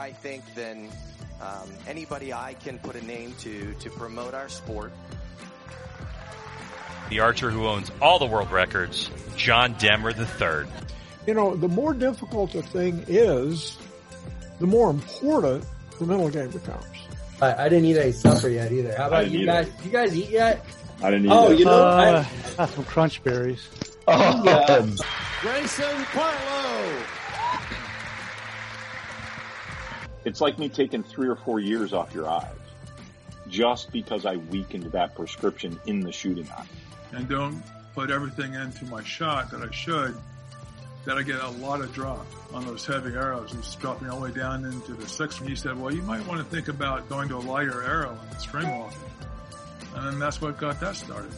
I think than um, anybody I can put a name to to promote our sport. The archer who owns all the world records, John Demmer III. You know, the more difficult a thing is, the more important the mental game becomes. I, I didn't eat any supper yet either. How about you guys? Did you guys eat yet? I didn't eat Oh, that. you know, Uh, I, some crunch berries. Oh, Yeah. Grayson Partlow. It's like me taking three or four years off your eyes just because I weakened that prescription in the shooting eye. and don't put everything into my shot that I should, that I get a lot of drop on those heavy arrows. It's dropping all the way down into the sixth. And he said, well, you might want to think about going to a lighter arrow and string walking. And then that's what got that started.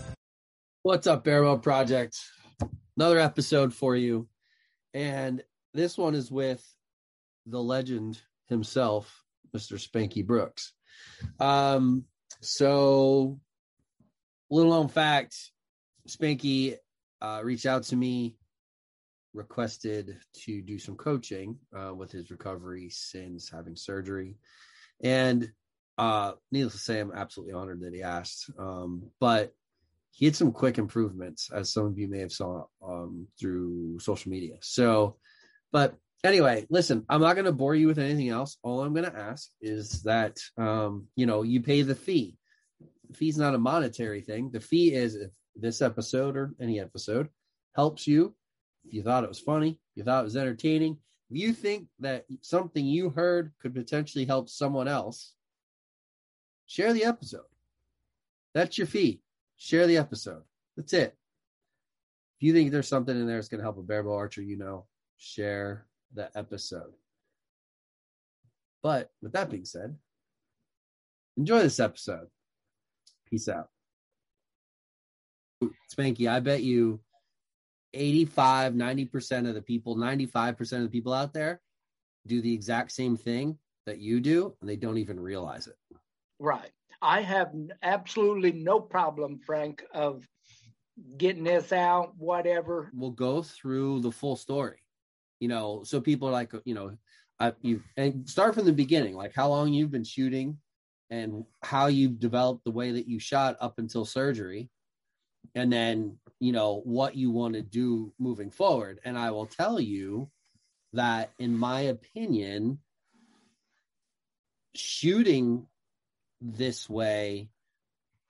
What's up, Barebow Project? Another episode for you. And this one is with the legend himself, Mr. Spanky Brooks. Um, so, little known fact Spanky uh, reached out to me, requested to do some coaching uh, with his recovery since having surgery. And uh, needless to say, I'm absolutely honored that he asked. Um, but he had some quick improvements, as some of you may have saw um, through social media. So, but anyway, listen, I'm not going to bore you with anything else. All I'm going to ask is that um, you know you pay the fee. The fee's not a monetary thing. The fee is if this episode or any episode helps you. If you thought it was funny, you thought it was entertaining, if you think that something you heard could potentially help someone else, share the episode. That's your fee. Share the episode. That's it. If you think there's something in there that's going to help a barebow archer, you know, share the episode. But with that being said, enjoy this episode. Peace out. Spanky, I bet you 85, 90% of the people, 95% of the people out there do the exact same thing that you do, and they don't even realize it. Right. I have absolutely no problem, Frank, of getting this out, whatever. we'll go through the full story. You know, so people are like, you know, I, you and start from the beginning, like how long you've been shooting, and how you've developed the way that you shot up until surgery, and then you know what you want to do moving forward. And I will tell you that, in my opinion, shooting this way,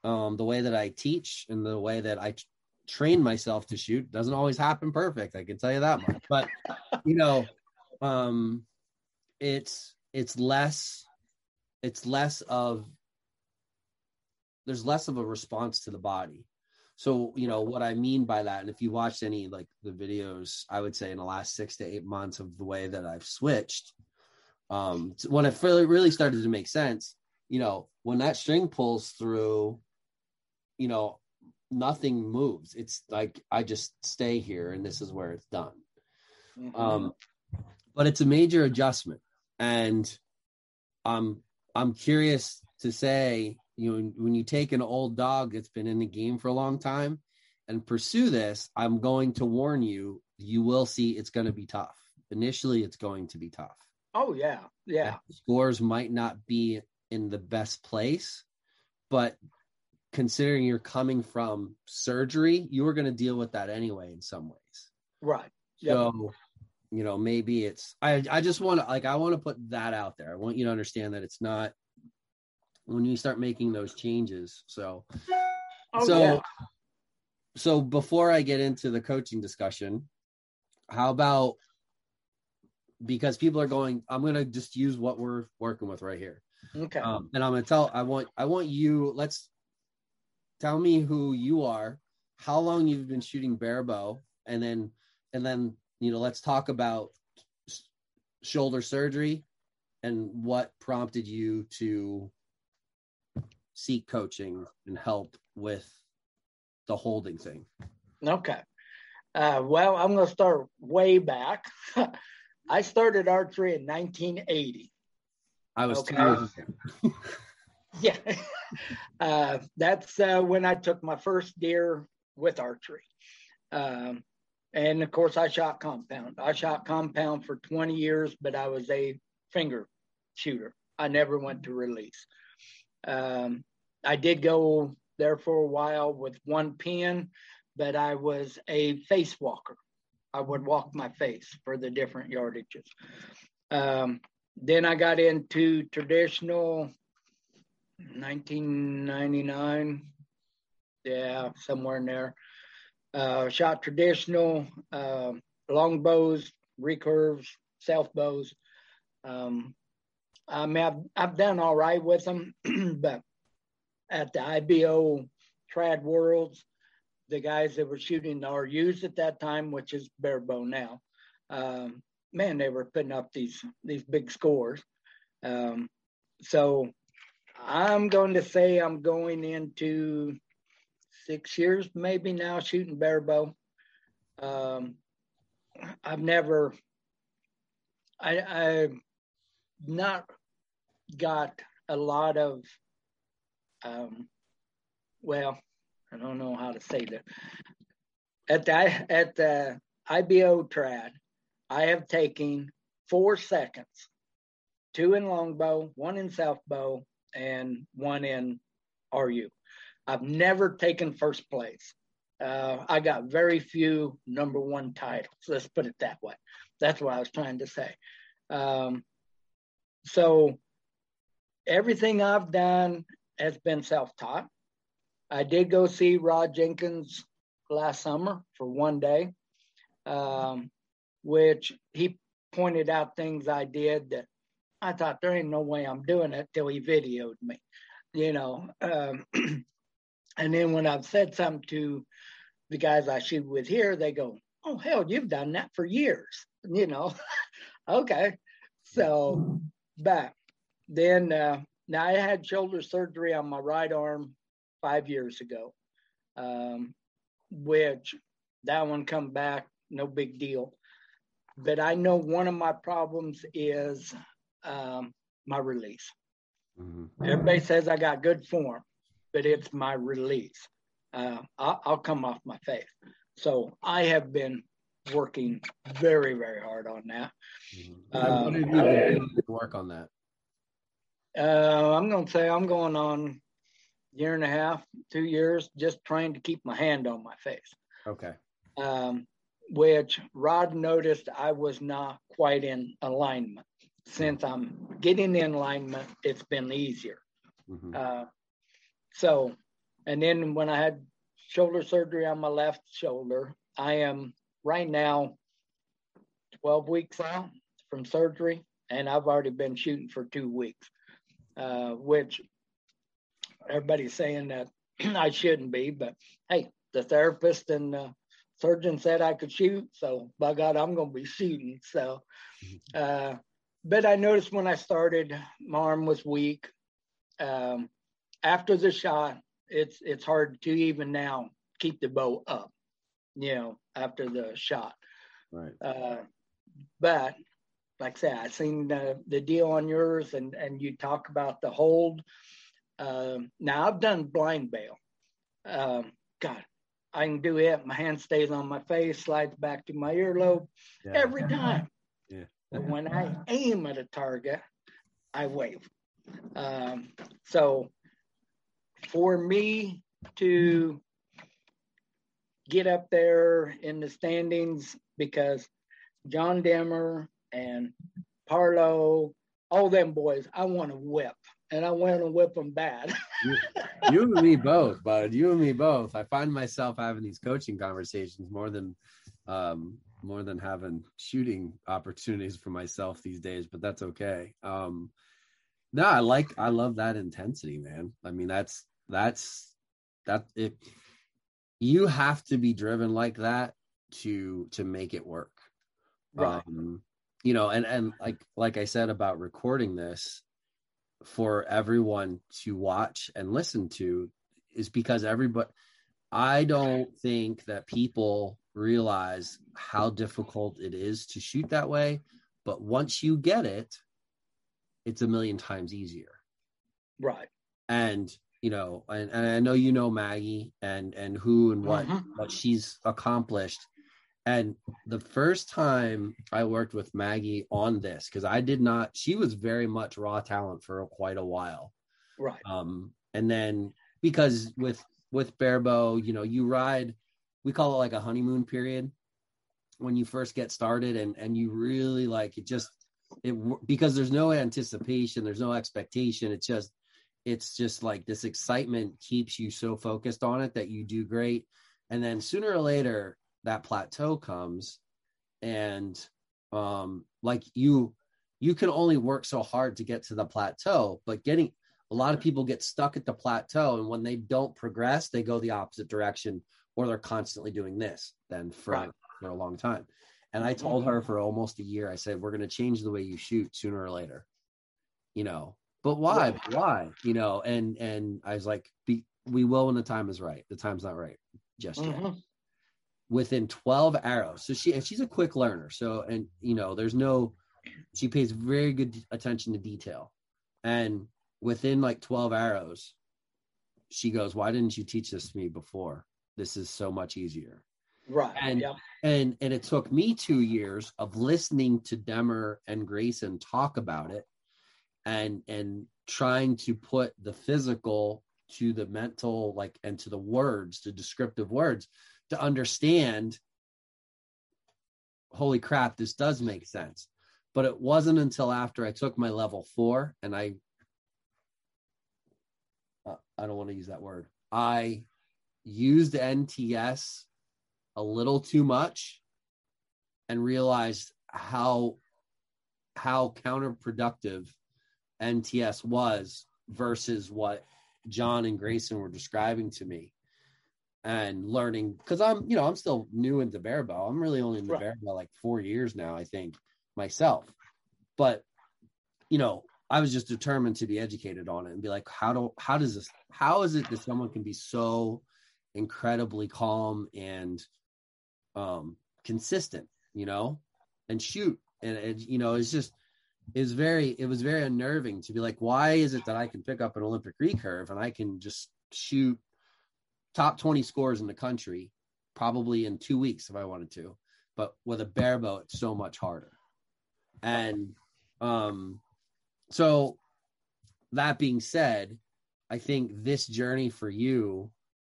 um, the way that I teach and the way that I train myself to shoot doesn't always happen perfect i can tell you that much but you know um it's it's less it's less of there's less of a response to the body so you know what i mean by that and if you watched any like the videos i would say in the last six to eight months of the way that i've switched um when it really really started to make sense you know when that string pulls through you know nothing moves. It's like I just stay here and this is where it's done. Mhm. Um, but it's a major adjustment, and I'm I'm curious to say, you know, when you take an old dog that's been in the game for a long time and pursue this, I'm going to warn you, you will see it's going to be tough. Initially, it's going to be tough. oh yeah, yeah. Scores might not be in the best place, but considering you're coming from surgery, you were going to deal with that anyway in some ways. Right. Yep. So, you know, maybe it's I I just want to like I want to put that out there. I want you to understand that it's not when you start making those changes. So Oh so yeah. so before I get into the coaching discussion, how about because people are going, I'm gonna just use what we're working with right here. Okay. Um, and I'm gonna tell I want I want you let's tell me who you are, how long you've been shooting bare bow, and then and then you know let's talk about shoulder surgery and what prompted you to seek coaching and help with the holding thing. Okay. Uh, well, I'm going to start way back. I started archery in 1980. I was Okay. two. Yeah. uh, that's uh, when I took my first deer with archery. Um, and of course, I shot compound. I shot compound for 20 years, but I was a finger shooter. I never went to release. Um, I did go there for a while with one pin, but I was a face walker. I would walk my face for the different yardages. Um, then I got into traditional 1999. Yeah, somewhere in there. Uh, shot traditional, uh, long bows, recurves, self bows. Um, I mean, I've, I've done all right with them, but at the IBO Trad Worlds, the guys that were shooting the RUs at that time, which is bare barebow now, um, man, they were putting up these these big scores. Um, so I'm going to say I'm going into six years, maybe now, shooting barebow. Um, I've never, I, I've not got a lot of, um, well, I don't know how to say that. At the at the IBO trad, I have taken four seconds, two in longbow, one in selfbow, and one in RU. I've never taken first place. Uh, I got very few number one titles. Let's put it that way. That's what I was trying to say. Um, so everything I've done has been self-taught. I did go see Rod Jenkins last summer for one day, um, which he pointed out things I did that I thought there ain't no way I'm doing it till he videoed me, you know. Um, and then when I've said something to the guys I shoot with here, they go, "Oh hell, you've done that for years," you know. okay, so but then uh, now I had shoulder surgery on my right arm five years ago, um, which that one come back, no big deal. But I know one of my problems is um, my release. Mm-hmm. Everybody says I got good form, but it's my release. Uh, I'll, I'll, come off my face. So I have been working very, very hard on that. Mm-hmm. Um, what did you work on that? Uh, I'm going to say I'm going on year and a half, two years, just trying to keep my hand on my face. Okay. Um, which Rod noticed I was not quite in alignment. Since I'm getting in alignment, it's been easier. Mm-hmm. Uh, so, and then when I had shoulder surgery on my left shoulder, I am right now 12 weeks out from surgery, and I've already been shooting for two weeks, uh, which everybody's saying that I shouldn't be, but hey, the therapist and the surgeon said I could shoot, so by God, I'm going to be shooting. So, uh, but I noticed when I started, my arm was weak. Um, after the shot, it's it's hard to even now keep the bow up, you know, after the shot. Right. Uh, but like I said, I seen the, the deal on yours, and and you talk about the hold. Um, now I've done blind bale. Um, God, I can do it. My hand stays on my face, slides back to my earlobe yeah. every time. Yeah. But when I aim at a target, I wave. Um, so for me to get up there in the standings because John Demmer and Partlow, all them boys, I want to whip and I want to whip them bad. you, you, and me both, bud. You and me both. I find myself having these coaching conversations more than um, more than having shooting opportunities for myself these days, but that's okay. Um, no, I like I love that intensity, man. I mean, that's that's that it you have to be driven like that to to make it work. Right. Um, you know, and and like like I said about recording this, for everyone to watch and listen to is because everybody I don't think that people realize how difficult it is to shoot that way, but once you get it, it's a million times easier. Right. And you know, and, and I know you know Maggie and and who and what mm-hmm. what she's accomplished. And the first time I worked with Maggie on this, because I did not, she was very much raw talent for quite a while. Right. Um, and then because with with barebow, you know, you ride, we call it like a honeymoon period when you first get started, and and you really like it just it because there's no anticipation, there's no expectation. It's just it's just like this excitement keeps you so focused on it that you do great, and then sooner or later that plateau comes, and um like you you can only work so hard to get to the plateau, but getting a lot of people get stuck at the plateau and when they don't progress they go the opposite direction or they're constantly doing this then for, Right. for a long time. And i told her for almost a year i said we're going to change the way you shoot sooner or later. You know but why why you know and and i was like be, we will when the time is right the time's not right just yet Mhm. within 12 arrows. So she and she's a quick learner. So and you know, there's no she pays very good attention to detail. And within like 12 arrows, she goes, "Why didn't you teach this to me before? This is so much easier." Right. And- yep. And and it took me 2 years of listening to Demmer and Grayson talk about it and and trying to put the physical to the mental like and to the words, the descriptive words to understand holy crap this does make sense. But it wasn't until after i took my level four and i uh, i don't want to use that word i used nts a little too much and realized how how counterproductive nts was versus what john and grayson were describing to me and learning because I'm, you know, I'm still new into barebow. I'm really only in the Right. like four years now, I think, myself. But you know, I was just determined to be educated on it and be like, how do how does this how is it that someone can be so incredibly calm and um consistent, you know, and shoot. And it, you know, it's just it was very it was very unnerving to be like, why is it that I can pick up an Olympic recurve and I can just shoot top 20 scores in the country probably in two weeks if I wanted to. But with a barebow, it's so much harder. And um, so that being said, I think this journey for you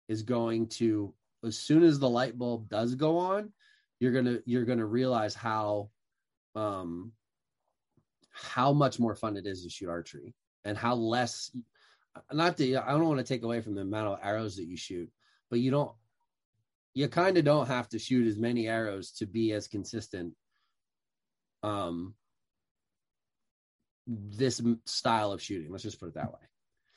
is going to, as soon as the light bulb does go on, you're gonna you're gonna realize how um how much more fun it is to shoot archery and how less not that I don't want to take away from the amount of arrows that you shoot, but you don't you kind of don't have to shoot as many arrows to be as consistent um this style of shooting let's just put it that way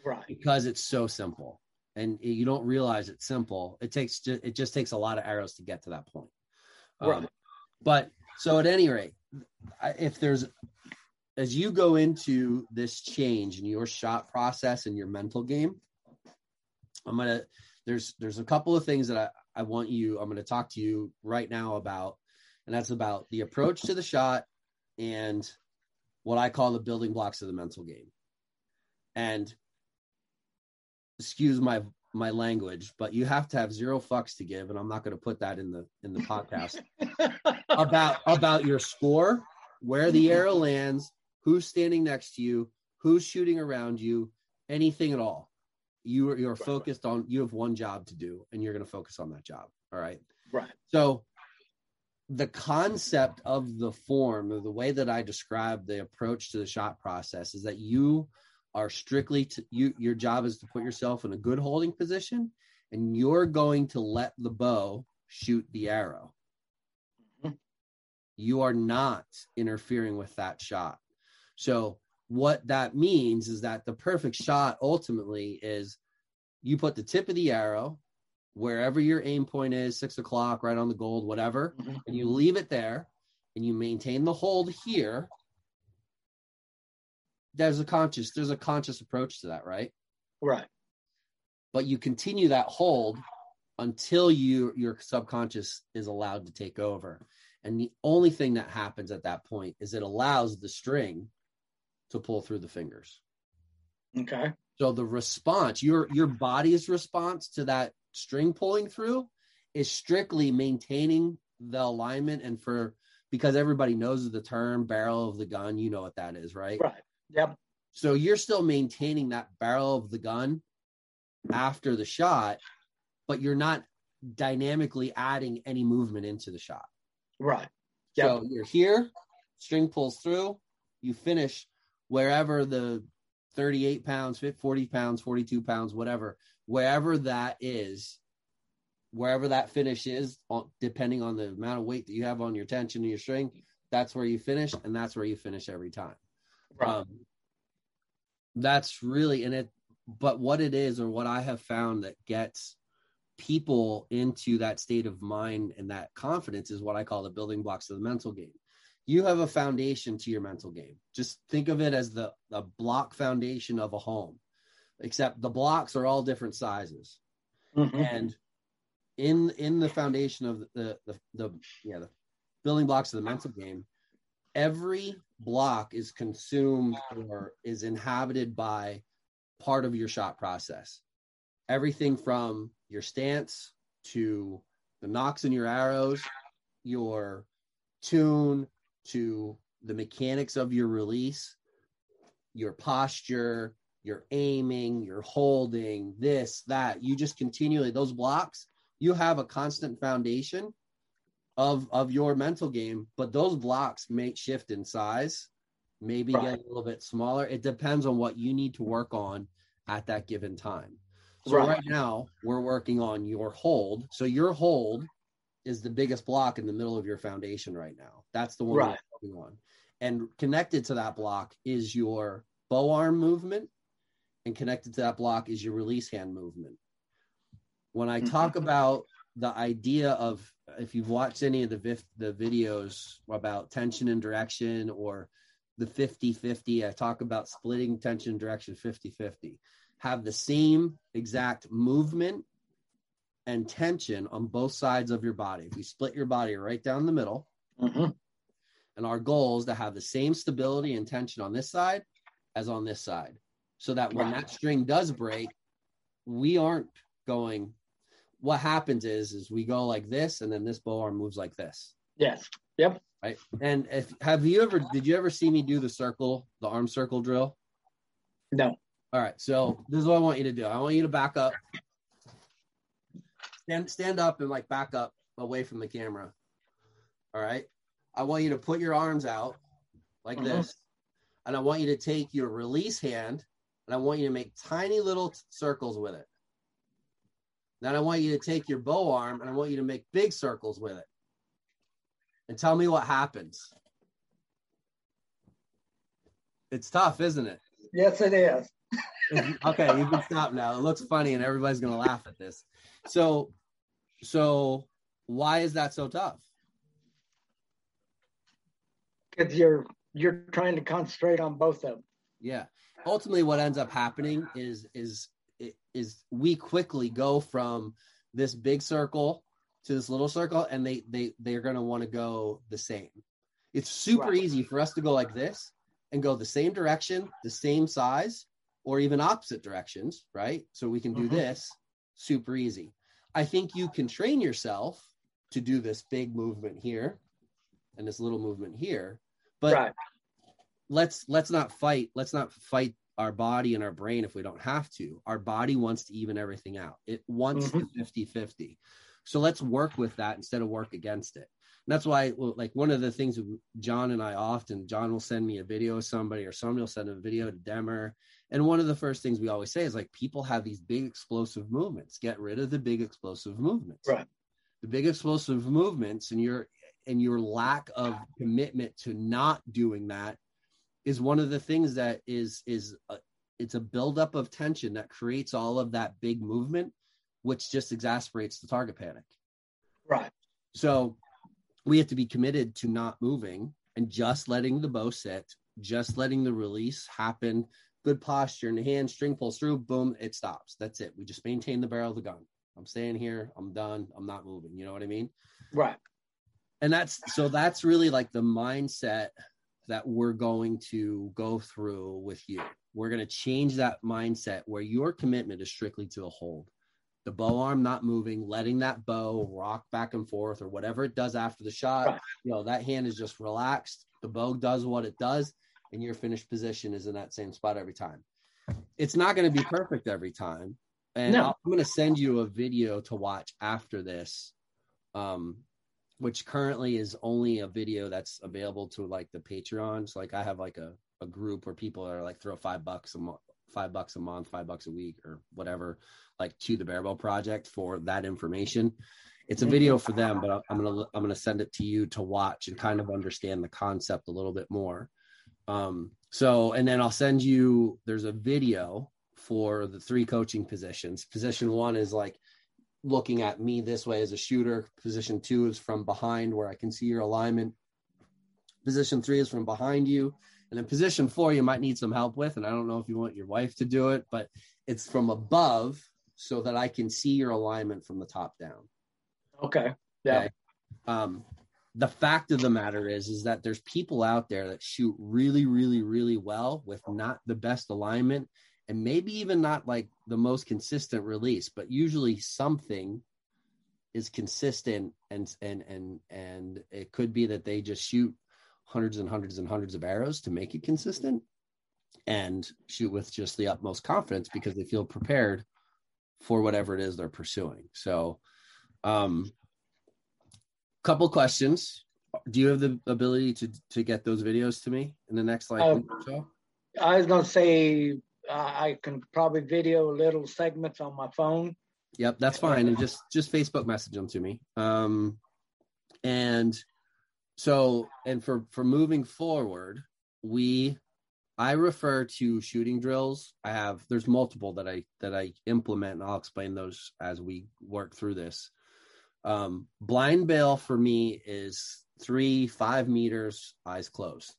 Right. because it's so simple and you don't realize it's simple it takes ju- it just takes a lot of arrows to get to that point Um, Right. but so at any rate if there's as you go into this change in your shot process and your mental game i'm gonna there's there's a couple of things that i, I want you i'm gonna talk to you right now about and that's about the approach to the shot and what i call the building blocks of the mental game. And excuse my my language but you have to have zero fucks to give and i'm not going to put that in the in the podcast. About about your score, where the arrow lands, who's standing next to you, who's shooting around you, anything at all. You are you're Right, right. focused on you have one job to do and you're going to focus on that job. All right. right. So the concept of the form, or the way that I describe the approach to the shot process is that you are strictly to you your job is to put yourself in a good holding position and you're going to let the bow shoot the arrow. Mhm. You are not interfering with that shot. So what that means is that the perfect shot ultimately is you put the tip of the arrow wherever your aim point is, six o'clock, right on the gold, whatever, Mhm. and you leave it there and you maintain the hold here. There's a conscious, there's a conscious approach to that, right? Right. But you continue that hold until you your subconscious is allowed to take over. And the only thing that happens at that point is it allows the string to pull through the fingers. Okay. So the response, your your body's response to that string pulling through is strictly maintaining the alignment and for because everybody knows the term barrel of the gun, you know what that is, right? Right. Yep. So you're still maintaining that barrel of the gun after the shot, but you're not dynamically adding any movement into the shot. Right. Yep. So you're here, string pulls through, you finish wherever the 38 pounds, 40 pounds, 42 pounds, whatever, wherever that is, wherever that finish is, depending on the amount of weight that you have on your tension and your string, that's where you finish, and that's where you finish every time. Right. Um, that's really in it. But what it is, or what I have found that gets people into that state of mind and that confidence is what I call the building blocks of the mental game. You have a foundation to your mental game. Just think of it as the, the block foundation of a home, except the blocks are all different sizes. Mhm. And in in the foundation of the, the the yeah the building blocks of the mental game, every block is consumed or is inhabited by part of your shot process. Everything from your stance to the nocks in your arrows, your tune to the mechanics of your release, your posture, your aiming, your holding, this, that. You just continually, those blocks, you have a constant foundation of of your mental game, but those blocks may shift in size, maybe Right. get a little bit smaller. It depends on what you need to work on at that given time. So Right. right, now we're working on your hold. So your hold is the biggest block in the middle of your foundation right now. That's the one Right. working on. And connected to that block is your bow arm movement, and connected to that block is your release hand movement. When I talk mm-hmm. about the idea of if you've watched any of the vif- the videos about tension and direction or the 50-50 i talk about splitting tension and direction 50-50 have the same exact movement and tension on both sides of your body if you split your body right down the middle Mhm. and our goal is to have the same stability and tension on this side as on this side so that when that string does break we aren't going what happens is is we go like this and then this bow arm moves like this Yes. Yep. right and if have you ever did you ever see me do the circle the arm circle drill No. all right so this is what i want you to do i want you to back up stand stand up and like back up away from the camera all right i want you to put your arms out like Mhm. this and i want you to take your release hand and i want you to make tiny little t- circles with it then i want you to take your bow arm and i want you to make big circles with it and tell me what happens it's tough isn't it Yes, it is. okay, you can stop now. It looks funny and everybody's gonna laugh at this. So so why is that so tough? Because you're you're trying to concentrate on both of them. Yeah. Ultimately what ends up happening is is is we quickly go from this big circle to this little circle and they they they're gonna want to go the same. It's super Right. easy for us to go like this and go the same direction, the same size, or even opposite directions, right? So we can do Mhm. this super easy. I think you can train yourself to do this big movement here and this little movement here, but right. let's let's not fight let's not fight our body and our brain if we don't have to. Our body wants to even everything out. It wants Mhm. the 50-50 so let's work with that instead of work against it. And that's why like one of the things john and i often john will send me a video of somebody or somebody will send a video to demmer and one of the first things we always say is like people have these big explosive movements get rid of the big explosive movements Right. the big explosive movements and your and your lack of commitment to not doing that is one of the things that is is a, it's a buildup of tension that creates all of that big movement which just exasperates the target panic Right. so we have to be committed to not moving and just letting the bow sit just letting the release happen good posture and the hand string pulls through boom it stops. That's it. We just maintain the barrel of the gun. I'm staying here. I'm done. I'm not moving. You know what i mean? Right. and that's so that's really like the mindset that we're going to go through with you. We're going to change that mindset where your commitment is strictly to a hold. The bow arm not moving, letting that bow rock back and forth or whatever it does after the shot. Right. You know, that hand is just relaxed. The bow does what it does, and your finished position is in that same spot every time. It's not going to be perfect every time. And No. I'm going to send you a video to watch after this, um, which currently is only a video that's available to like the Patreons. Like I have like a, a group where people are like throw five bucks a month, five bucks a month, five bucks a week, or whatever, like to the Barebow Project for that information. It's a video for them, but I'm gonna I'm gonna send it to you to watch and kind of understand the concept a little bit more. Um, so, and then I'll send you. There's a video for the three coaching positions. Position one is like looking at me this way as a shooter. Position two is from behind where I can see your alignment. Position three is from behind you. And then position four, you might need some help with. And I don't know if you want your wife to do it, but it's from above so that I can see your alignment from the top down. Okay. Yeah. Okay. Um, the fact of the matter is, is that there's people out there that shoot really, really, really well with not the best alignment and maybe even not like the most consistent release, but usually something is consistent and and and and it could be that they just shoot hundreds and hundreds and hundreds of arrows to make it consistent and shoot with just the utmost confidence because they feel prepared for whatever it is they're pursuing. So um couple questions. Do you have the ability to to get those videos to me in the next like Um, so? I was gonna say uh, I can probably video little segments on my phone. Yep, that's fine. And just just Facebook message them to me. Um, and so and for for moving forward, we I refer to shooting drills. I have there's multiple that I that I implement, and I'll explain those as we work through this. Um, blind bale for me is three five meters, eyes closed.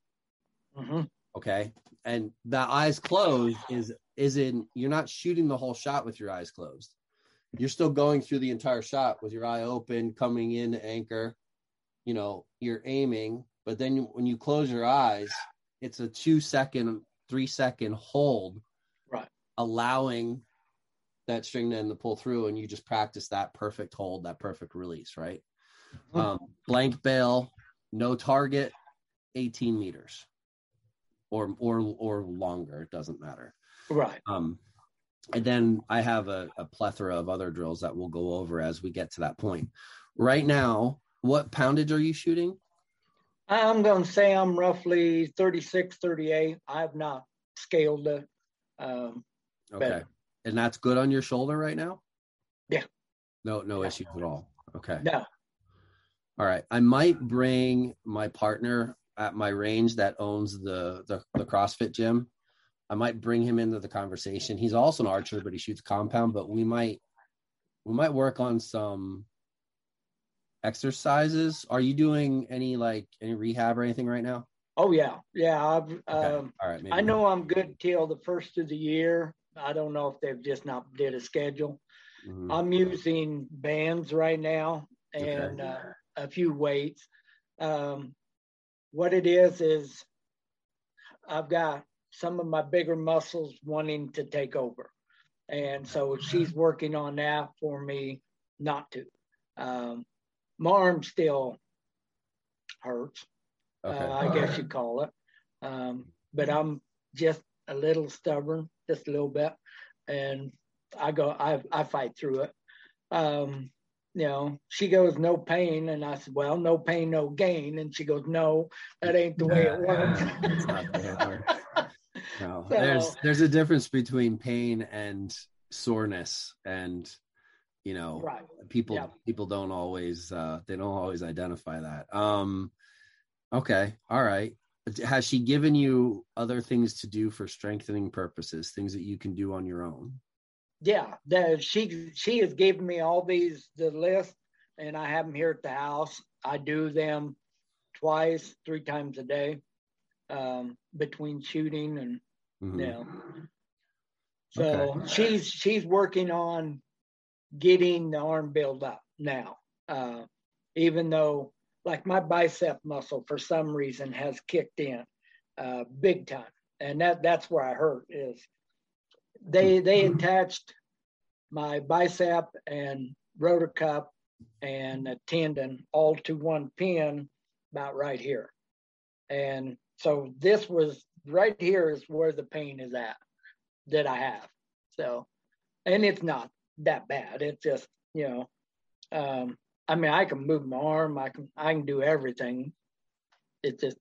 hmm okay? And the eyes closed is is in you're not shooting the whole shot with your eyes closed. You're still going through the entire shot with your eye open coming in to anchor. You know you're aiming but then when you close your eyes it's a two second three second hold. Right. allowing that string then to pull through and you just practice that perfect hold that perfect release right Mhm. um, blank bale no target 18 meters or or or longer it doesn't matter Right. um and then i have a, a plethora of other drills that we'll go over as we get to that point right now what poundage are you shooting I'm gonna say I'm roughly 36, 38. I've not scaled it. Um, okay Better. And that's good on your shoulder right now Yeah. no no Yeah. issues at all okay no. all right i might bring my partner at my range that owns the the, the crossfit gym i might bring him into the conversation he's also an archer but he shoots compound but we might we might work on some exercises are you doing any like any rehab or anything right now Oh yeah, yeah. I've okay. um, all right I know I'm good till the first of the year. I don't know if they've just not did a schedule. Mhm. I'm using bands right now Okay. and uh, a few weights. Um, what it is is I've got some of my bigger muscles wanting to take over, and so she's working on that for me not to. Um, my arm still hurts okay uh, I guess you'd call it. Um, but I'm just a little stubborn, just a little bit, and I go, I I fight through it. Um, you know, she goes, no pain, and I said, well, no pain, no gain, and she goes, no, that ain't the way it works. It's not the way it works. No, So- there's there's a difference between pain and soreness, and you know, right. people Yeah. people don't always uh, they don't always identify that. Um, okay, all right. Has she given you other things to do for strengthening purposes, things that you can do on your own? Yeah, the, she she has given me all these the list, and I have them here at the house. I do them twice, three times a day, um, between shooting and Mhm. Yeah. So she's she's working on getting the arm built up now. Uh, even though like my bicep muscle for some reason has kicked in uh, big time, and that that's where I hurt is they they attached my bicep and rotor cup and a tendon all to one pin about right here. And so this was right here is where the pain is at that I have. So, and it's not that bad. It's just, you know, um, I mean, I can move my arm. I can, I can do everything. It's just,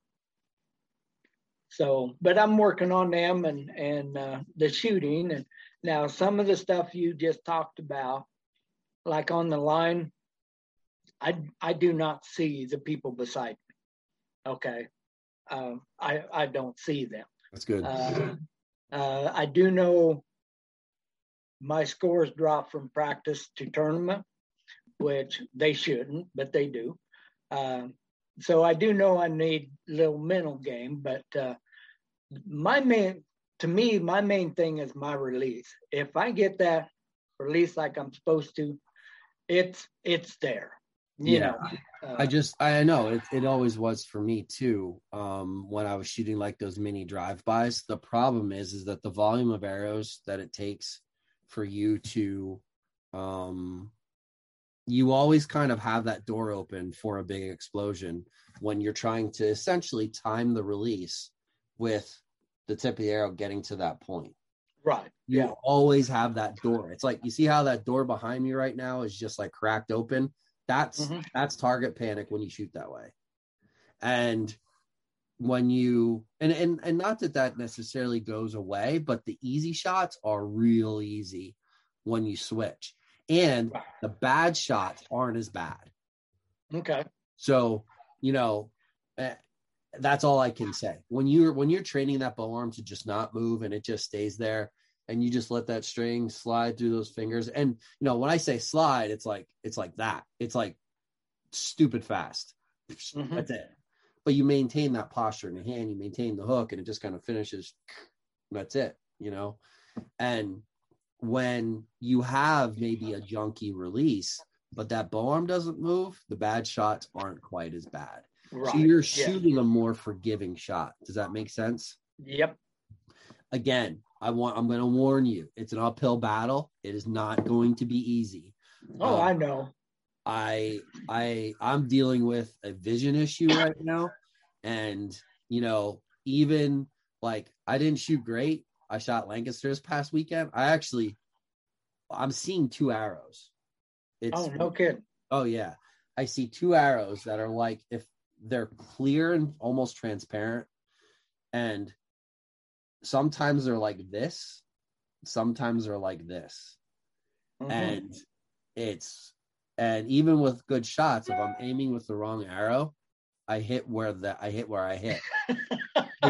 so, but I'm working on them and, and, uh, the shooting. And now some of the stuff you just talked about, like on the line, I, I do not see the people beside me. Okay. Um, I, I don't see them. That's good. Uh, uh, I do know my scores drop from practice to tournament, which they shouldn't, but they do. Um, so I do know I need a little mental game, but uh, my main, to me, my main thing is my release. If I get that release like I'm supposed to, it's it's there. You Yeah. know, uh, I just I know it, it always was for me too. Um, when I was shooting like those mini drive-bys, the problem is is that the volume of arrows that it takes for you to um you always kind of have that door open for a big explosion when you're trying to essentially time the release with the tip of the arrow getting to that point. right. You Yeah. always have that door. It's like you see how that door behind me right now is just like cracked open. That's Mhm. that's target panic when you shoot that way. And when you and and and not that that necessarily goes away, but the easy shots are real easy when you switch. And the bad shots aren't as bad. Okay. So, you know, eh, that's all I can say. When you're when you're training that bow arm to just not move and it just stays there and you just let that string slide through those fingers and you know, when I say slide, it's like it's like that. It's like stupid fast. Mhm. That's it. But you maintain that posture in the hand, you maintain the hook and it just kind of finishes that's it, you know. And when you have maybe a junky release, but that bow arm doesn't move, the bad shots aren't quite as bad. Right. So you're Yeah. shooting a more forgiving shot. Does that make sense? Yep. Again, I want I'm going to warn you. It's an uphill battle. It is not going to be easy. Oh, Um, I know. I I I'm dealing with a vision issue right now and you know even like I didn't shoot great. I shot Lancaster this past weekend. I actually I'm seeing two arrows. It's Oh, no kidding. Oh yeah. I see two arrows that are like if they're clear and almost transparent and sometimes they're like this, sometimes they're like this. Mhm. And it's and even with good shots, if I'm aiming with the wrong arrow, I hit where that I hit where I hit.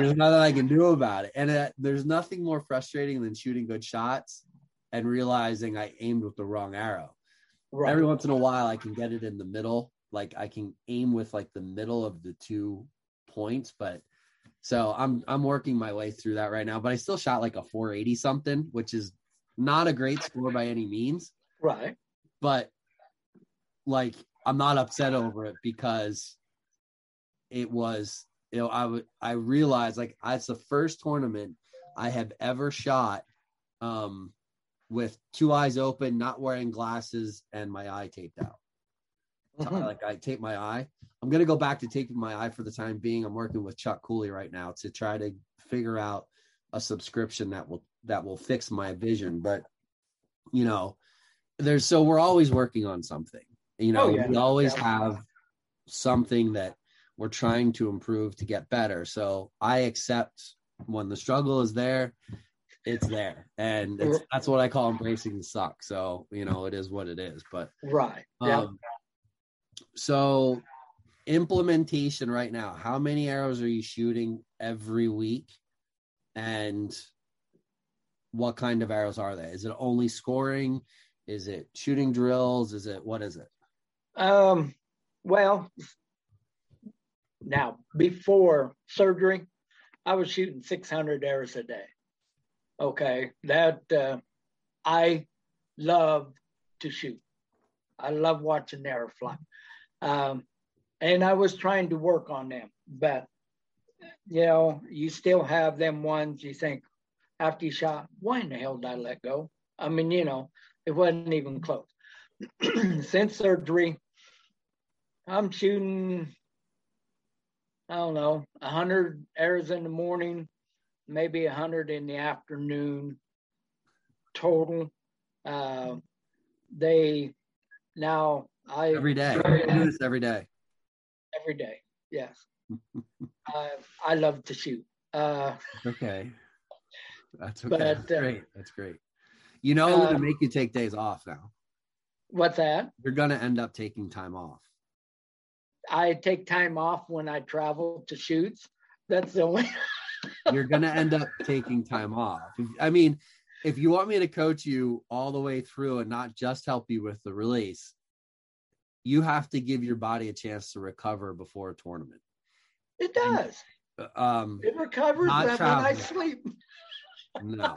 there's nothing I can do about it. And uh, there's nothing more frustrating than shooting good shots and realizing I aimed with the wrong arrow right. every once in a while I can get it in the middle. Like I can aim with like the middle of the two points, but so I'm I'm working my way through that right now. But I still shot like a 480 something, which is not a great score by any means. right. But like I'm not upset over it because it was you know I would I realized like it's the first tournament I have ever shot um with two eyes open, not wearing glasses, and my eye taped out. Mhm. Like I tape my eye. I'm gonna go back to taping my eye for the time being. I'm working with Chuck Cooley right now to try to figure out a subscription that will that will fix my vision. But you know, there's so we're always working on something. You know, Oh, yeah. we always Yeah. have something that we're trying to improve to get better. So I accept when the struggle is there, it's there, and it's, that's what I call embracing the suck. So you know, it is what it is. But Right. Yeah. um, so implementation right now, how many arrows are you shooting every week? And what kind of arrows are they? Is it only scoring? Is it shooting drills? Is it what is it? Um, well, now before surgery, I was shooting 600 arrows a day. Okay, that uh, I love to shoot. I love watching the fly, um, and I was trying to work on them, but you know, you still have them ones you think after you shot, why in the hell did I let go? I mean, you know, it wasn't even close. Since surgery, I'm shooting, I don't know, 100 arrows in the morning, maybe 100 in the afternoon total. Uh, they now I every day. do this every day. Every day, yes. uh, I love to shoot. Uh, okay, that's okay. But, that's uh, great. That's great. You know, I'm Uh, gonna make you take days off now. what's that? You're gonna end up taking time off. I take time off when I travel to shoots. That's the only. You're gonna end up taking time off. I mean, if you want me to coach you all the way through and not just help you with the release, you have to give your body a chance to recover before a tournament. It does. Um, It recovers when I sleep. No.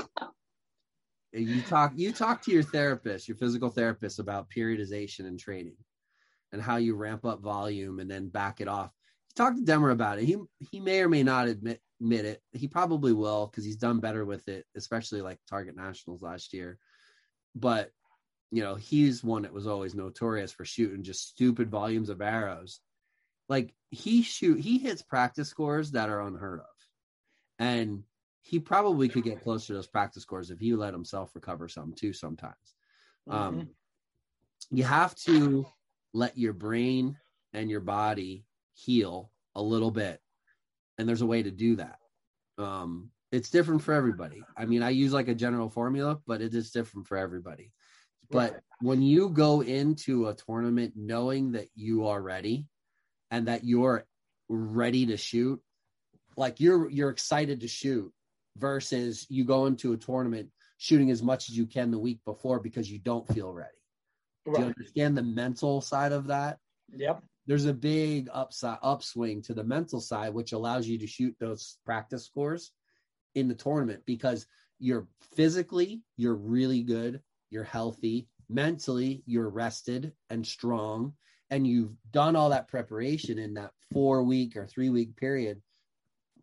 You talk you talk to your therapist, your physical therapist about periodization and training and how you ramp up volume and then back it off. Talk to Demmer about it. He he may or may not admit admit it. He probably will because he's done better with it, especially like Target Nationals last year. But you know, he's one that was always notorious for shooting just stupid volumes of arrows. Like he shoot he hits practice scores that are unheard of. And he probably could get closer to those practice scores if he let himself recover some too sometimes. Um, you have to let your brain and your body heal a little bit. And there's a way to do that. Um, it's different for everybody. I mean, I use like a general formula, but it is different for everybody. But when you go into a tournament knowing that you are ready and that you're ready to shoot, like you're you're excited to shoot versus you go into a tournament shooting as much as you can the week before because you don't feel ready. Do you understand the mental side of that? Yep. There's a big upside upswing to the mental side, which allows you to shoot those practice scores in the tournament because you're physically you're really good, you're healthy, mentally you're rested and strong, and you've done all that preparation in that four week or three week period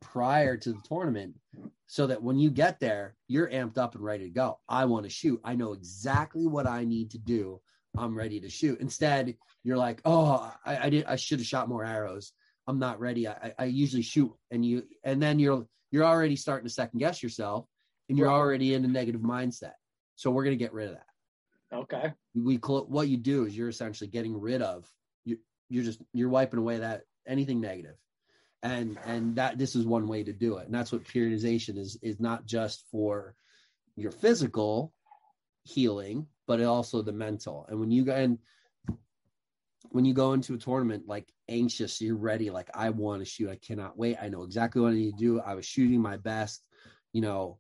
prior to the tournament so that when you get there, you're amped up and ready to go. I want to shoot. I know exactly what I need to do. I'm ready to shoot. Instead, you're like, oh, I, I did. I should have shot more arrows. I'm not ready. I, I- usually shoot, and you, and then you're you're already starting to second guess yourself, and you're Right. already in a negative mindset. So we're gonna get rid of that. Okay. We cl- what you do is you're essentially getting rid of you. You're just you're wiping away that anything negative, and and that this is one way to do it, and that's what periodization is is not just for your physical healing, but also the mental. And when you go and when you go into a tournament like anxious, you're ready, like I want to shoot, I cannot wait. I know exactly what I need to do. I was shooting my best, you know,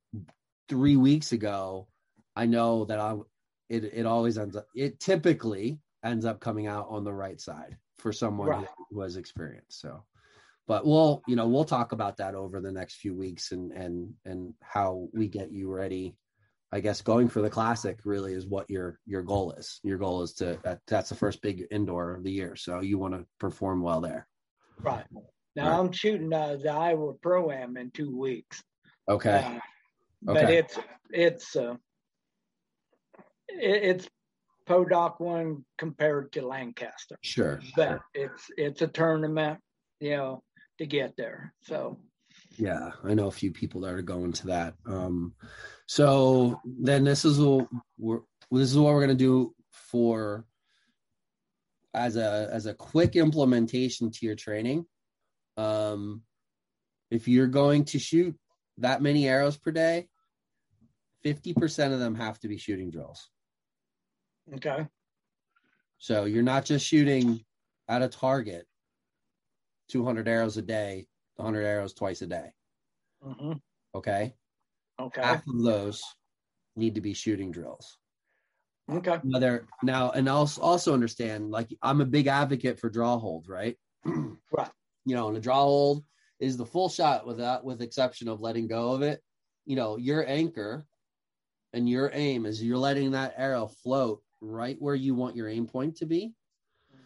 three weeks ago. I know that I it it always ends up it typically ends up coming out on the right side for someone Right. who was experienced. So but we'll you know we'll talk about that over the next few weeks and and and how we get you ready i guess going for the classic really is what your your goal is your goal is to that, that's the first big indoor of the year so you want to perform well there Right. Now Right. I'm shooting uh, the Iowa Pro Am in two weeks. okay Uh, but Okay. it's it's uh, it, it's Podoc one compared to Lancaster, sure but sure. it's it's a tournament, you know, to get there. So yeah i know a few people that are going to that. Um so then this is what we're this is what we're going to do for as a as a quick implementation to your training. Um if you're going to shoot that many arrows per day 50% of them have to be shooting drills. Okay, so you're not just shooting at a target 200 arrows a day 100 arrows twice a day hmm okay okay, half of those need to be shooting drills. okay, Whether now, and also also understand, like I'm a big advocate for draw hold, right? Right. You know, and a draw hold is the full shot without with exception of letting go of it. You know, your anchor and your aim is you're letting that arrow float right where you want your aim point to be.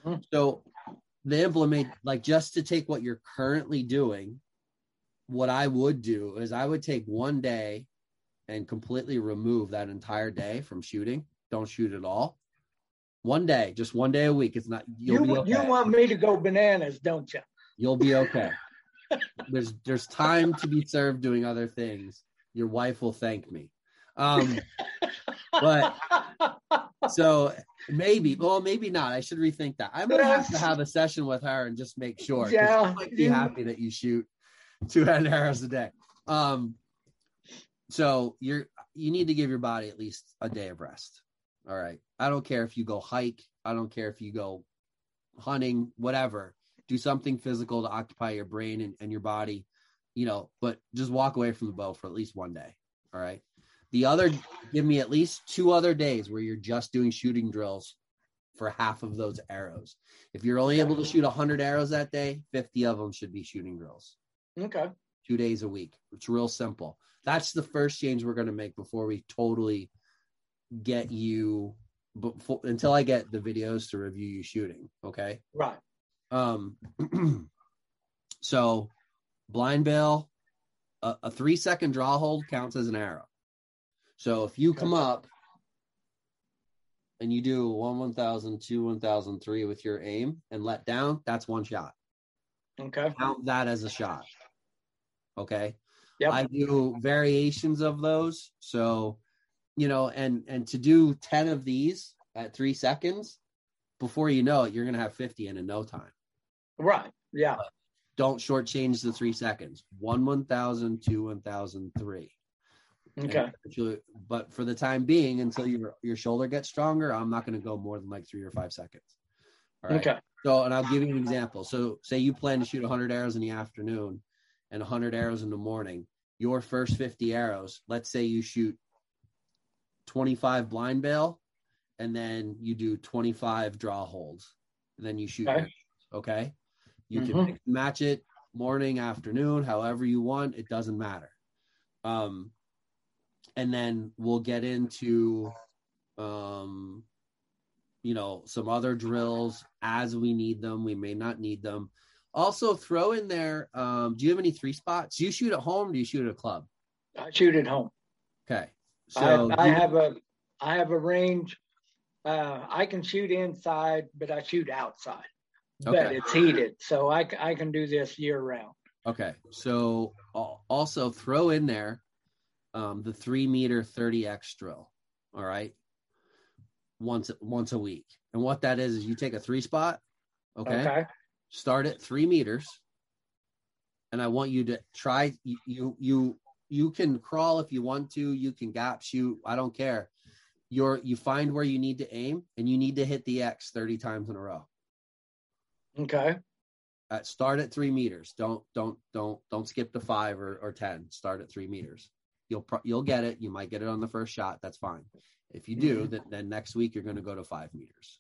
Mhm. So the implement like just to take what you're currently doing, what I would do is I would take one day and completely remove that entire day from shooting, don't shoot at all. One day, just one day a week. It's not you'll You, be okay. you want me to go bananas, don't you? You'll be okay. there's there's time to be served doing other things. Your wife will thank me. Um, but so maybe, well, maybe not. I should rethink that. I'm gonna have to have a session with her and just make sure. Yeah, might be happy that you shoot two hundred arrows a day. Um, so you're you need to give your body at least a day of rest. All right. I don't care if you go hike. I don't care if you go hunting, whatever. Do something physical to occupy your brain and, and your body, you know, but just walk away from the bow for at least one day. All right. The other, give me at least two other days where you're just doing shooting drills for half of those arrows. If you're only able to shoot 100 arrows that day, 50 of them should be shooting drills Okay. two days a week. It's real simple. That's the first change we're going to make before we totally get you before until I get the videos to review you shooting. Okay. Right. Um, so blind bale, a, a three second draw hold counts as an arrow. So if you come up and you do one one thousand, two one thousand, three with your aim and let down, that's one shot. Okay. Count that as a shot. Okay. Yep. I do variations of those. So, you know, and and to do 10 of these at three seconds, before you know it, you're gonna have 50 in in no time. right. Yeah. Don't shortchange the three seconds. One one thousand, two one thousand, three. Okay. But for the time being, until your your shoulder gets stronger, I'm not gonna go more than like three or five seconds. All right. Okay. So, and I'll give you an example. So, say you plan to shoot 100 arrows in the afternoon and 100 arrows in the morning. Your first 50 arrows, let's say you shoot 25 blind bale and then you do 25 draw holds. And then you shoot. Okay. okay. You can Mhm. mix and match it morning, afternoon, however you want. It doesn't matter. Um, and then we'll get into um you know some other drills as we need them we may not need them also throw in there um do you have any three spots do you shoot at home or do you shoot at a club I shoot at home. okay so I, I have a I have a range. Uh, I can shoot inside, but I shoot outside. But it's heated, so i i can do this year round. okay so also throw in there um the three meter 30x drill all right? Once once a week. And what that is is you take a three spot okay. Okay. start at three meters. And i want you to try you you you, can crawl if you want to you can gap shoot i don't care. You're you find where you need to aim and you need to hit the x 30 times in a row. Okay. uh, start at three meters. Don't don't don't don't skip to five or, or ten. Start at three meters you'll pro- you'll get it you might get it on the first shot that's fine if you do then, then next week you're going to go to five meters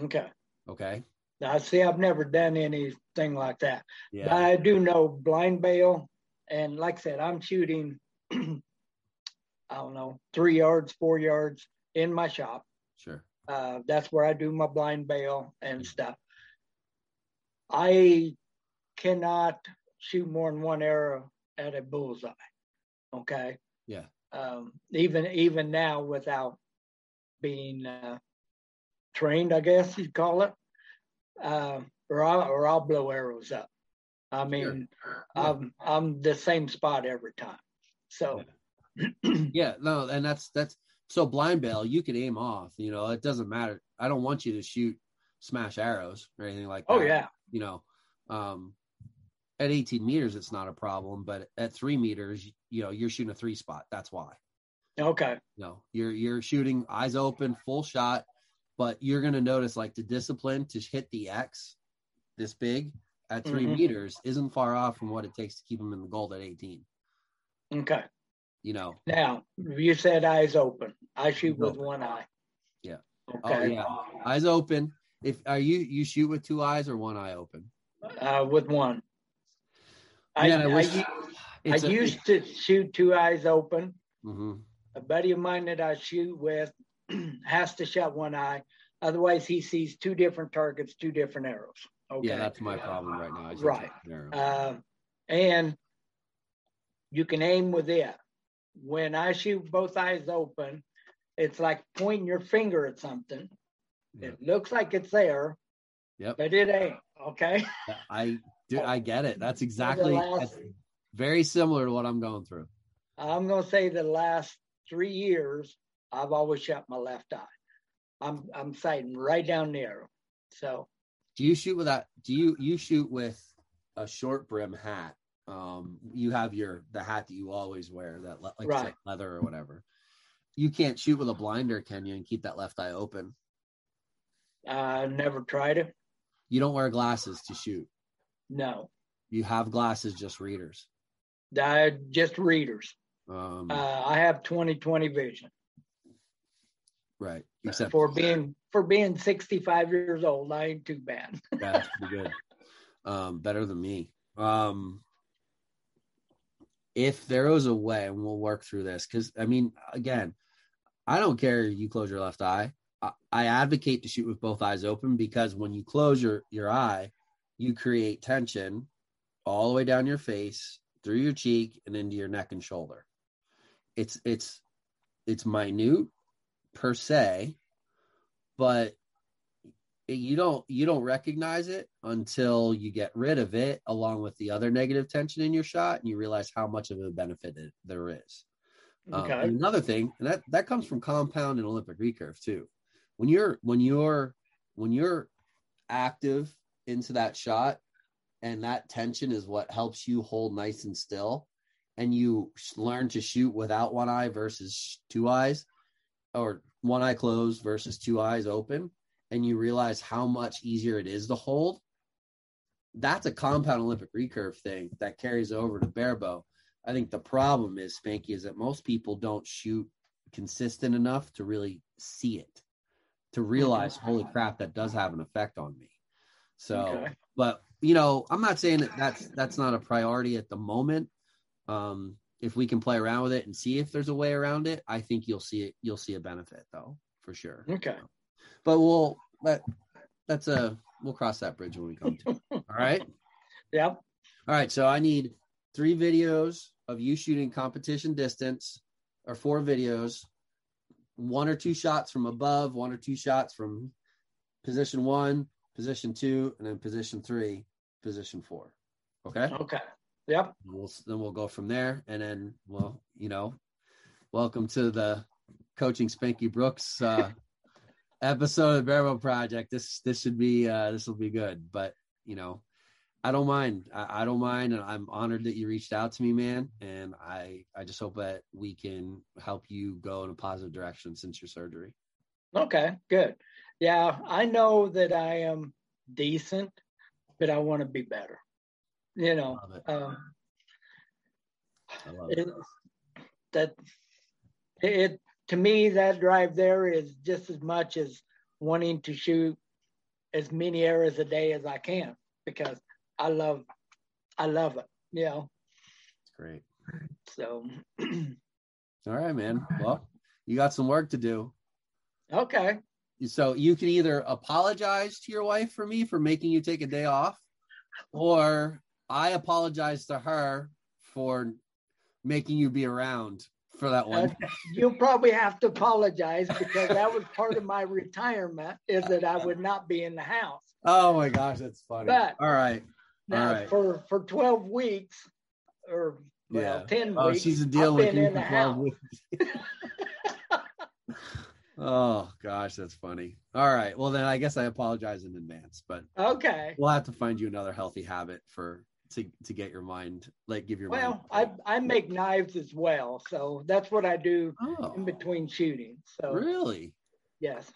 Okay. okay I see, I've never done anything like that. But I do know blind bale, and like I said, I'm shooting. I don't know, three yards, four yards in my shop. sure Uh, that's where I do my blind bale and stuff. I cannot shoot more than one arrow at a bullseye. Okay. Yeah. Um, even even now, without being uh, trained, I guess you'd call it, uh, or I'll, or I'll blow arrows up. I mean, I'm I'm the same spot every time. So Yeah, no, and that's that's so blind bale. You can aim off. You know, it doesn't matter. I don't want you to shoot smash arrows or anything like that. oh yeah, You know, um, at 18 meters, it's not a problem, but at three meters, you know, you're shooting a three spot. That's why. okay, No, you're you're shooting eyes open, full shot, but you're gonna notice like the discipline to hit the X this big at 3 Mhm. meters isn't far off from what it takes to keep them in the gold at 18. okay. You know, Now you said eyes open. I shoot with Open. one eye. Yeah. Okay. Oh yeah, eyes open. If are you you shoot with two eyes or one eye open? Uh, with one. I, Man, I I, wish- u- I a- used to shoot two eyes open. Mhm. A buddy of mine that I shoot with has to shut one eye. Otherwise, he sees two different targets, two different arrows. Okay. Yeah, that's my problem right now. Right. with an arrow. Uh, and you can aim with it, when I shoot both eyes open, it's like pointing your finger at something. It looks like it's there, Yep. but it ain't. Okay. I do. I get it. That's exactly that's very similar to what I'm going through. I'm gonna say the last three years, I've always shut my left eye. I'm I'm sighting right down the arrow. So Do you shoot with that? Do you you shoot with a short brim hat? Um, you have your the hat that you always wear that le- like Right. leather or whatever. You can't shoot with a blinder, can you? And keep that left eye open. I never tried it. You don't wear glasses to shoot. No. You have glasses, just readers. I just readers. Um, Uh, I have 20/20 vision. right. Except For being for being 65 years old, I ain't too bad. That's pretty good. Um, better than me. Um, if there was a way, and we'll work through this, because I mean, again, I don't care if you close your left eye. I, I advocate to shoot with both eyes open because when you close your your eye, you create tension all the way down your face, through your cheek, and into your neck and shoulder. It's it's it's minute per se, but you don't you don't recognize it until you get rid of it along with the other negative tension in your shot and you realize how much of a benefit it, there is Um, Okay. and another thing and that that comes from compound and olympic recurve too when you're when you're when you're active into that shot and that tension is what helps you hold nice and still. And you learn to shoot without one eye versus two eyes or one eye closed versus two eyes open and you realize how much easier it is to hold. That's a compound olympic recurve thing that carries over to barebow i think the problem is spanky is that most people don't shoot consistent enough to really see it to realize holy crap that does have an effect on me. So Okay. but you know i'm not saying that that's that's not a priority at the moment um if we can play around with it and see if there's a way around it i think you'll see it you'll see a benefit though for sure Okay. but we'll let that's a we'll cross that bridge when we come to it. all right Yep. all right so i need three videos of you shooting competition distance or four videos one or two shots from above one or two shots from position one position two and then position three position four. Okay? Okay. Yep. we'll then we'll go from there. And then well you know welcome to the coaching spanky brooks uh episode of the Barebow project. This this should be uh this will be good. But you know i don't mind. I, I don't mind. And i'm honored that you reached out to me man. And i i just hope that we can help you go in a positive direction since your surgery. Okay. Good. Yeah, I know that I am decent, but I want to be better. You know, um, i love it it, that it to me that drive there is just as much as wanting to shoot as many arrows a day as I can because I love I love it. You know, it's great so all right man well you got some work to do okay. So you can either apologize to your wife for me for making you take a day off or i apologize to her for making you be around for that one Uh, you'll probably have to apologize because that was part of my retirement is that I would not be in the house. oh my gosh that's funny But- all right Now All right. for for 12 weeks or well Yeah. 10 oh weeks she's a I've deal with you for 12 house. weeks oh gosh that's funny all right well then i guess i apologize in advance but Okay. we'll have to find you another healthy habit for to to get your mind like give your Well, mind I I make knives as well, so that's what I do oh in between shooting. So really yes.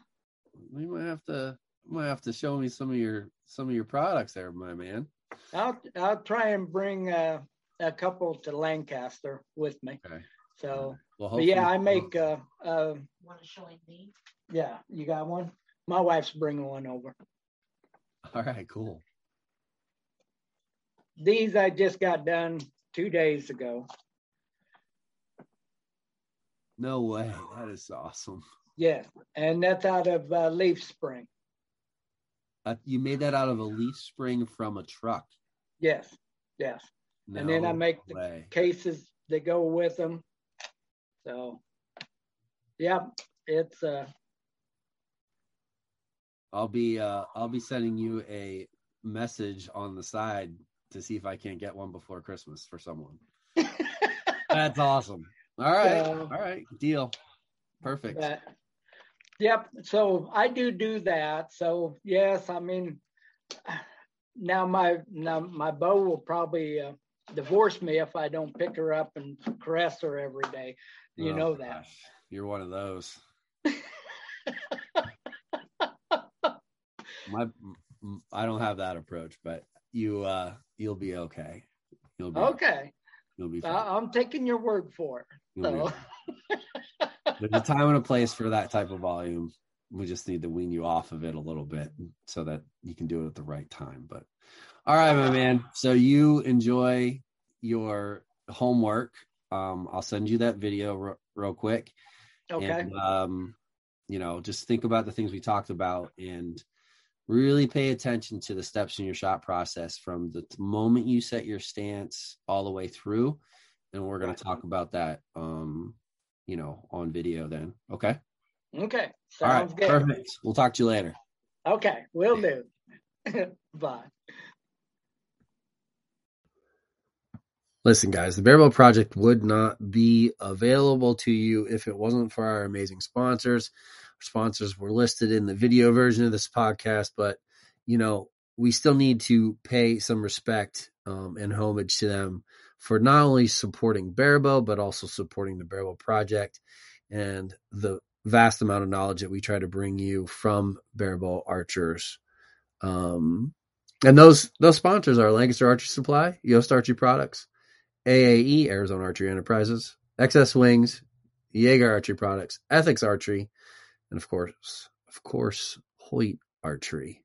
We might have to might have to show me some of your some of your products there, my man. I'll I'll try and bring uh, a couple to Lancaster with me. Okay. So, Well, yeah, I make uh, uh Want to show me? yeah. You got one? My wife's bringing one over. All right, cool. These I just got done two days ago. No way. That is awesome. Yeah, and that's out of uh, Leaf Spring. Uh, you made that out of a leaf spring from a truck. Yes, yes. And then I No make the way. cases that go with them. So, yeah, it's uh, I'll be uh I'll be sending you a message on the side to see if I can't get one before Christmas for someone. That's awesome. All right. So- All right. Deal. Perfect. But, yep. So I do do that. So yes, I mean, now my now my bow will probably uh, divorce me if I don't pick her up and caress her every day. You Oh, know that. gosh. You're one of those. My I don't have that approach, but you uh you'll be okay. You'll be Okay, You'll be fine. I'm taking your word for it. You'll So. There's a time and a place for that type of volume. We just need to wean you off of it a little bit so that you can do it at the right time. But all right, my man. So you enjoy your homework. Um, I'll send you that video re- real quick. okay, And, um, you know, just think about the things we talked about and really pay attention to the steps in your shot process from the moment you set your stance all the way through. And we're going to talk about that, um, you know, on video then. Okay. okay, all right. sounds good. Perfect. We'll talk to you later. Okay, We'll do. Bye. Listen, guys, the Barebow Project would not be available to you if it wasn't for our amazing sponsors. Our sponsors were listed in the video version of this podcast, but you know, we still need to pay some respect um, and homage to them for not only supporting Barebow, but also supporting the Barebow Project and the vast amount of knowledge that we try to bring you from Barebow Archers. Um, and those those sponsors are Lancaster Archery Supply, Yost Archery Products, AAE, Arizona Archery Enterprises, XS Wings, Jager Archery Products, Ethics Archery, and of course, of course, Hoyt Archery.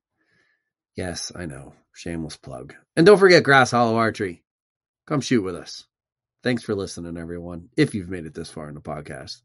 Yes, I know. Shameless plug. And don't forget Grass Hollow Archery. Come shoot with us. Thanks for listening, everyone, if you've made it this far in the podcast.